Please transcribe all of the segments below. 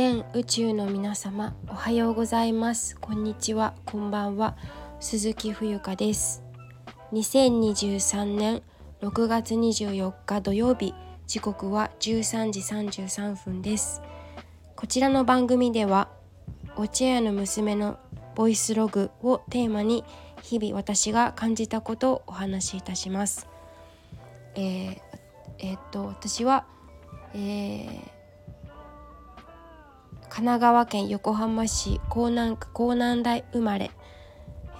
全宇宙の皆様おはようございます。こんにちは。こんばんは。鈴木冬香です。2023年6月24日土曜日時刻は13時33分です。こちらの番組ではお茶屋の娘のボイスログをテーマに日々私が感じたことをお話しいたします。えー、えー、っと私はえー神奈川県横浜市港南区港南台生まれ、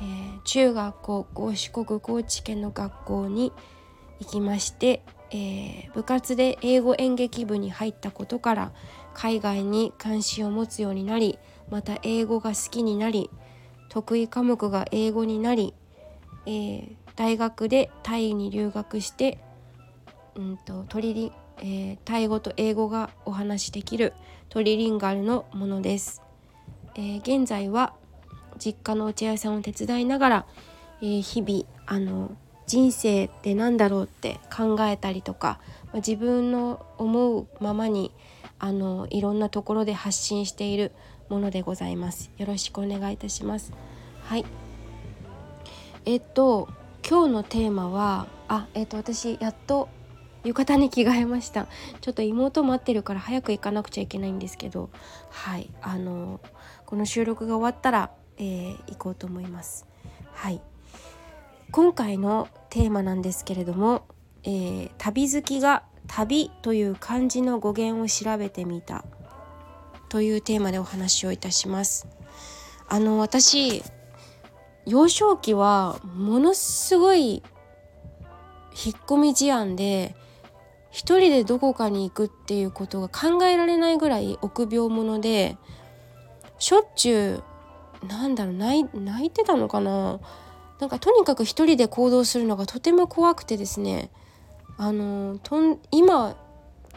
えー、中学校四国高知県の学校に行きまして、えー、部活で英語演劇部に入ったことから海外に関心を持つようになりまた英語が好きになり得意科目が英語になり、えー、大学でタイに留学して、うんと、トリリえー、タイ語と英語がお話しできるトリリンガルのものです、えー、現在は実家のお茶屋さんを手伝いながら、えー、日々あの人生って何だろうって考えたりとか、まあ、自分の思うままにあのいろんなところで発信しているものでございます。よろしくお願いいたします。はい。えっと今日のテーマはあえっと私やっと浴衣に着替えました。ちょっと妹待ってるから早く行かなくちゃいけないんですけど。はいあのこの収録が終わったら、えー、行こうと思います。はい。今回のテーマなんですけれども、えー、旅好きが旅という漢字の語源を調べてみたというテーマでお話をいたします。あの私幼少期はものすごい引っ込み思案で一人でどこかに行くっていうことが考えられないぐらい臆病者でしょっちゅうなんだろう泣いてたのかな？なんかとにかく一人で行動するのがとても怖くてですね。あのとん今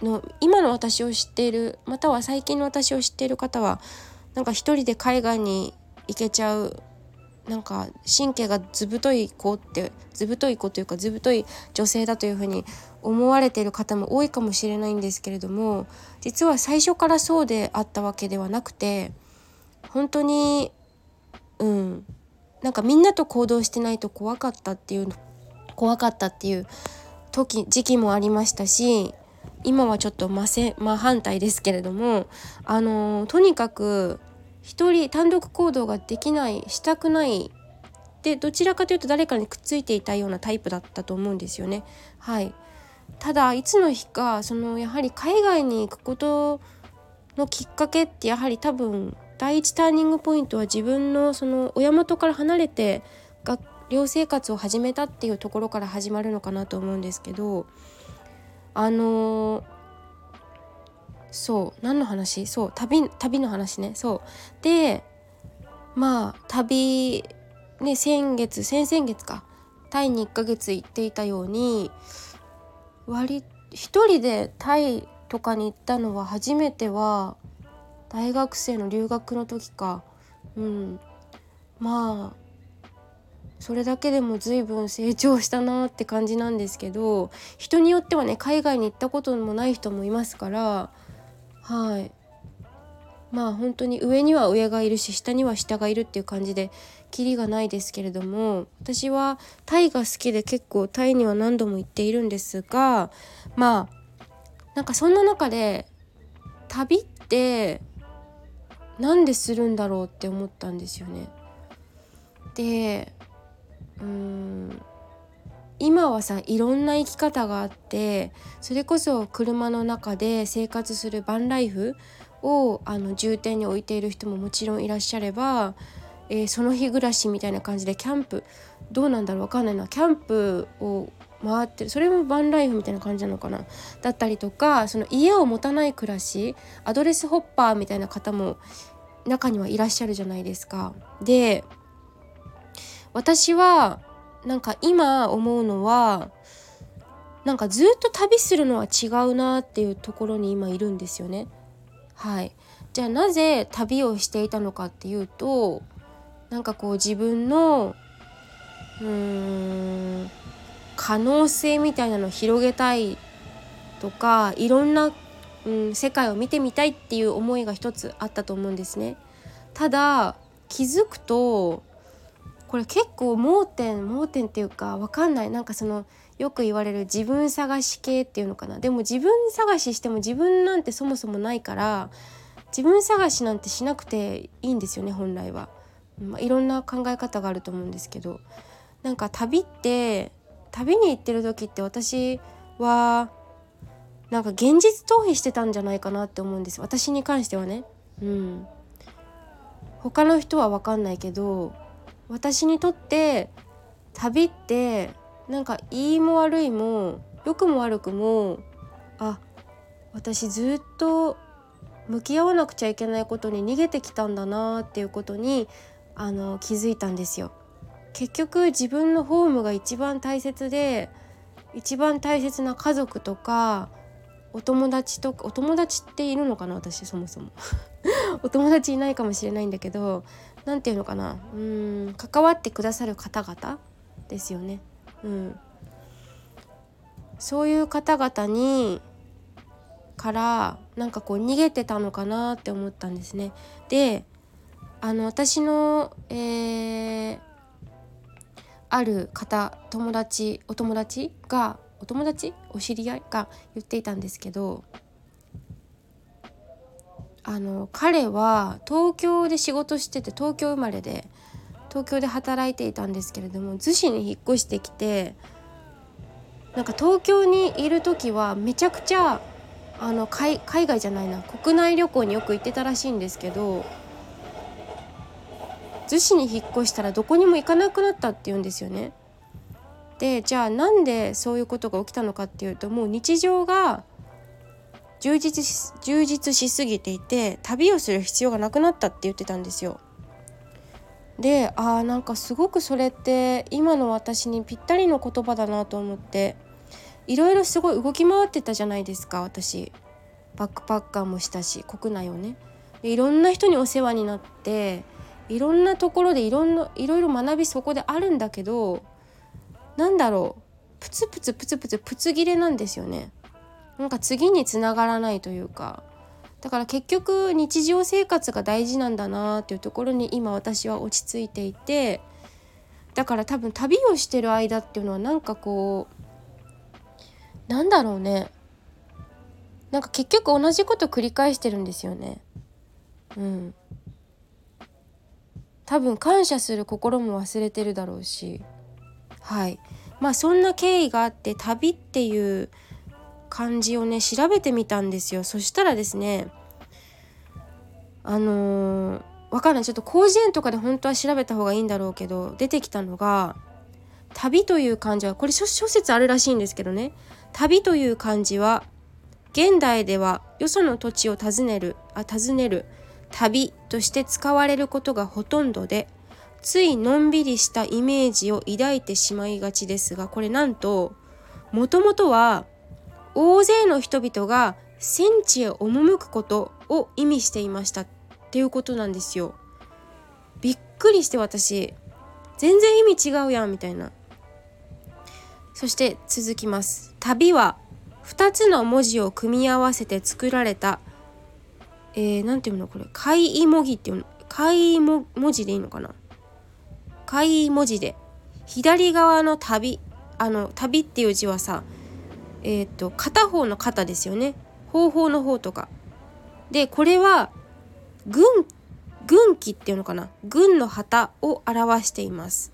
の今の私を知っているまたは最近の私を知っている方はなんか一人で海外に行けちゃうなんか神経がずぶとい子ってずぶとい子というかずぶとい女性だというふうに思われてる方も多いかもしれないんですけれども実は最初からそうであったわけではなくて本当にうんなんかみんなと行動してないと怖かったっていう怖かったっていう時時期もありましたし今はちょっと真せ真反対ですけれどもあのとにかく一人単独行動ができないしたくないでどちらかというと誰かにくっついていたようなタイプだったと思うんですよね。はいただいつの日かそのやはり海外に行くことのきっかけってやはり多分第一ターニングポイントは自分のその親元から離れて学寮生活を始めたっていうところから始まるのかなと思うんですけどあのそう何の話？そう旅旅の話ね。そう。でまあ旅ね先月先々月か。タイに1ヶ月行っていたように割一人でタイとかに行ったのは初めては大学生の留学の時か。うん。まあそれだけでも随分成長したなって感じなんですけど人によってはね海外に行ったこともない人もいますからはい。まあ本当に上には上がいるし下には下がいるっていう感じでキリがないですけれども私はタイが好きで結構タイには何度も行っているんですがまあなんかそんな中で旅って何でするんだろうって思ったんですよね。でうん今はさいろんな生き方があってそれこそ車の中で生活するバンライフをあの重点に置いている人ももちろんいらっしゃれば、えー、その日暮らしみたいな感じでキャンプどうなんだろう分かんないなキャンプを回ってるそれもバンライフみたいな感じなのかなだったりとかその家を持たない暮らしアドレスホッパーみたいな方も中にはいらっしゃるじゃないですか。で私はなんか今思うのはなんかずっと旅するのは違うなっていうところに今いるんですよね。はい、じゃあなぜ旅をしていたのかっていうとなんかこう自分のうーん可能性みたいなのを広げたいとかいろんなうん、世界を見てみたいっていう思いが一つあったと思うんですね。ただ気づくとこれ結構盲点盲点っていうか分かんないなんかそのよく言われる自分探し系っていうのかな。でも自分探ししても自分なんてそもそもないから自分探しなんてしなくていいんですよね本来は、まあ、いろんな考え方があると思うんですけど。なんか旅って旅に行ってる時って私はなんか現実逃避してたんじゃないかなって思うんです。私に関してはね。うん。他の人は分かんないけど私にとって旅ってなんかいいも悪いも良くも悪くもあ私ずっと向き合わなくちゃいけないことに逃げてきたんだなっていうことにあの気づいたんですよ。結局自分のホームが一番大切で一番大切な家族とかお友達とかお友達っているのかな私そもそも お友達いないかもしれないんだけど何て言うのかなうん関わってくださる方々ですよね。うん、そういう方々にからなんかこう逃げてたのかなって思ったんですね。であの私の、えー、ある方友達お友達がお友達？お知り合い？が言っていたんですけどあの彼は東京で仕事してて東京生まれで東京で働いていたんですけれども逗子に引っ越してきてなんか東京にいる時はめちゃくちゃあの海外じゃないな国内旅行によく行ってたらしいんですけど逗子に引っ越したらどこにも行かなくなったって言うんですよね。でじゃあなんでそういうことが起きたのかっていうともう日常が充実し充実しすぎていて旅をする必要がなくなったって言ってたんですよ。であーなんかすごくそれって今の私にぴったりの言葉だなと思っていろいろすごい動き回ってたじゃないですか私。バックパッカーもしたし国内をね。でいろんな人にお世話になっていろんなところでいろんないろいろ学びそこであるんだけどなんだろう。プツプツプツプツプツ切れなんですよね。なんか次につながらないというか。だから結局日常生活が大事なんだなっていうところに今私は落ち着いていてだから多分旅をしてる間っていうのはなんかこうなんだろうね。なんか結局同じこと繰り返してるんですよね。うん。多分感謝する心も忘れてるだろうし。はい。まあそんな経緯があって旅っていう漢字をね調べてみたんですよ。そしたらですねあのー、わかんない。ちょっと広辞苑とかで本当は調べた方がいいんだろうけど出てきたのが旅という漢字はこれ諸説あるらしいんですけどね。旅という漢字は現代ではよその土地を訪ねるあ訪ねる旅として使われることがほとんどでついのんびりしたイメージを抱いてしまいがちですがこれなんともともとは大勢の人々が戦地へ赴くことを意味していましたっていうことなんですよ。びっくりして私全然意味違うやんみたいな。そして続きます。旅は2つの文字を組み合わせて作られたえー、ていうのこれ？貝い文字っていうの？貝文字でいいのかな？貝文字で左側の旅あの旅っていう字はさえっ、ー、と片方の肩ですよね。方法の方とか。でこれは軍軍旗っていうのかな。軍の旗を表しています。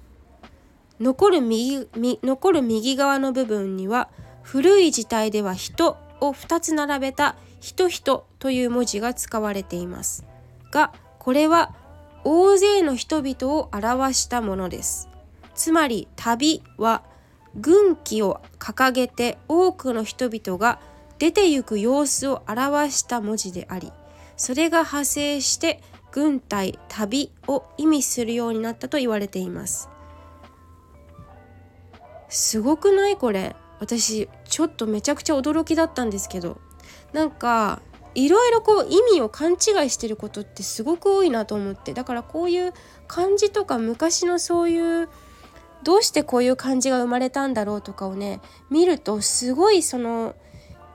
残る右残る右側の部分には古い字体では人を2つ並べた人人という文字が使われています。がこれは大勢の人々を表したものです。つまり旅は軍旗を掲げて多くの人々が出て行く様子を表した文字でありそれが派生して軍隊旅を意味するようになったと言われています。すごくないこれ？私ちょっとめちゃくちゃ驚きだったんですけど。なんかいろいろこう意味を勘違いしてることってすごく多いなと思って。だからこういう漢字とか昔のそういうどうしてこういう漢字が生まれたんだろうとかをね見るとすごいその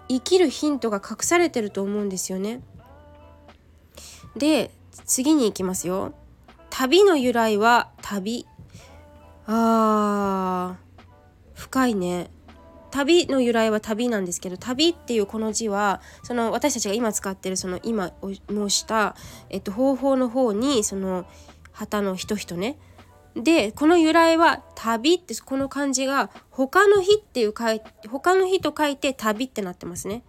生きるヒントが隠されてると思うんですよね。で次に行きますよ。旅の由来は旅。あー深いね。旅の由来は旅なんですけど旅っていうこの字はその私たちが今使ってるその今申した、えっと、方法の方にその旗の人々ねでこの由来は旅ってこの漢字が他の日っていう書い他の日と書いて旅ってなってますね。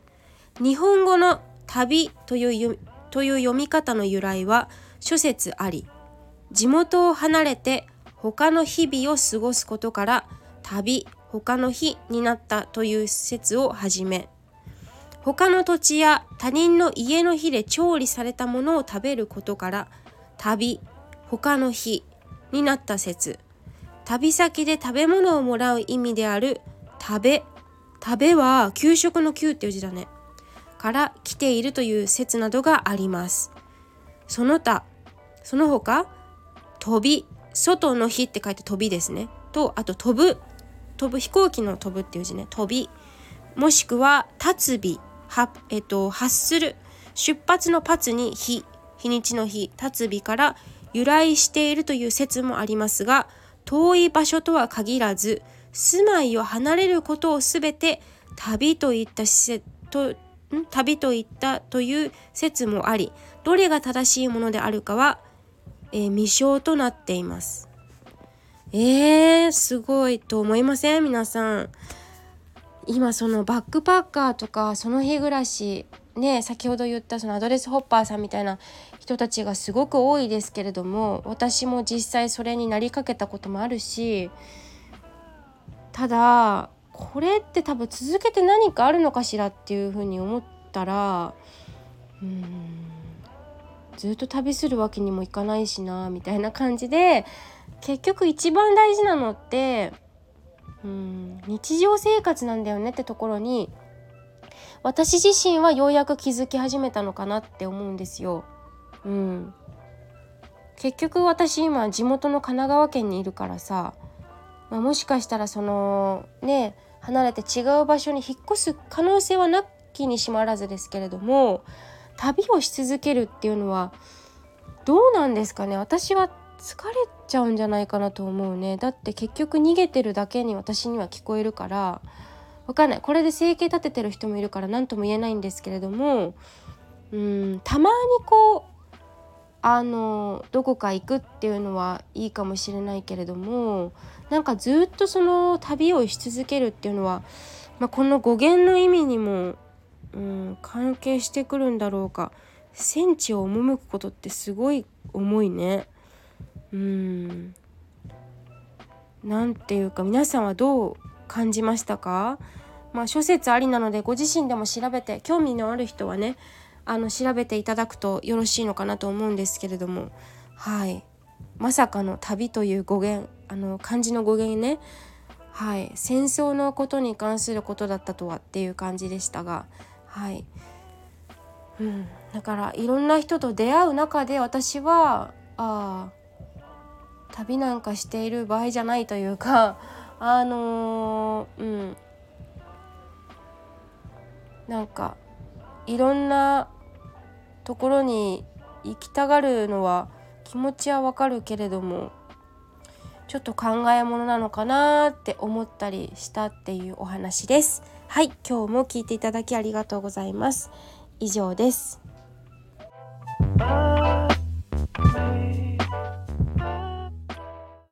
日本語の旅というという読み方の由来は諸説あり地元を離れて他の日々を過ごすことから旅他の日になったという説をはじめ他の土地や他人の家の日で調理されたものを食べることから旅他の日になった説。旅先で食べ物をもらう意味である食べ食べは給食の給っていう字だね。から来ているという説などがあります。その他その他飛び外の日って書いて飛びですね。とあと飛ぶ。飛ぶ飛行機の飛ぶっていう字ね。飛びもしくは立つ日は、えっと、発する。出発のパツに日日にちの日立つ日から由来しているという説もありますが遠い場所とは限らず住まいを離れることを全て旅といった施設と旅といったという説もありどれが正しいものであるかは、えー、未証となっています。えー、すごいと思いません？皆さん。今そのバックパッカーとかその日暮らしね先ほど言ったそのアドレスホッパーさんみたいな人たちがすごく多いですけれども私も実際それになりかけたこともあるしただこれって多分続けて何かあるのかしらっていうふうに思ったらうんずっと旅するわけにもいかないしなみたいな感じで結局一番大事なのってうん日常生活なんだよねってところに私自身はようやく気づき始めたのかなって思うんですよ。うん、結局私今地元の神奈川県にいるからさ、まあ、もしかしたらそのね離れて違う場所に引っ越す可能性はなきにしもあらずですけれども旅をし続けるっていうのはどうなんですかね。私は疲れちゃうんじゃないかなと思うね。だって結局逃げてるだけに私には聞こえるからわかんない。これで生計立ててる人もいるから何とも言えないんですけれどもうんたまにこうあのどこか行くっていうのはいいかもしれないけれどもなんかずっとその旅をし続けるっていうのは、まあ、この語源の意味にも、うん、関係してくるんだろうか。戦地を赴くことってすごい重いね。うん。なんていうか皆さんはどう感じましたか？まあ諸説ありなのでご自身でも調べて興味のある人はねあの調べていただくとよろしいのかなと思うんですけれども。はい。まさかの旅という語源あの漢字の語源ね。はい。戦争のことに関することだったとはっていう感じでしたが。はい、うん、だからいろんな人と出会う中で私はあ旅なんかしている場合じゃないというかあのー、うなんかいろんなところに行きたがるのは気持ちはわかるけれどもちょっと考えものなのかなって思ったりしたっていうお話です。はい、今日も聞いていただきありがとうございます。以上です。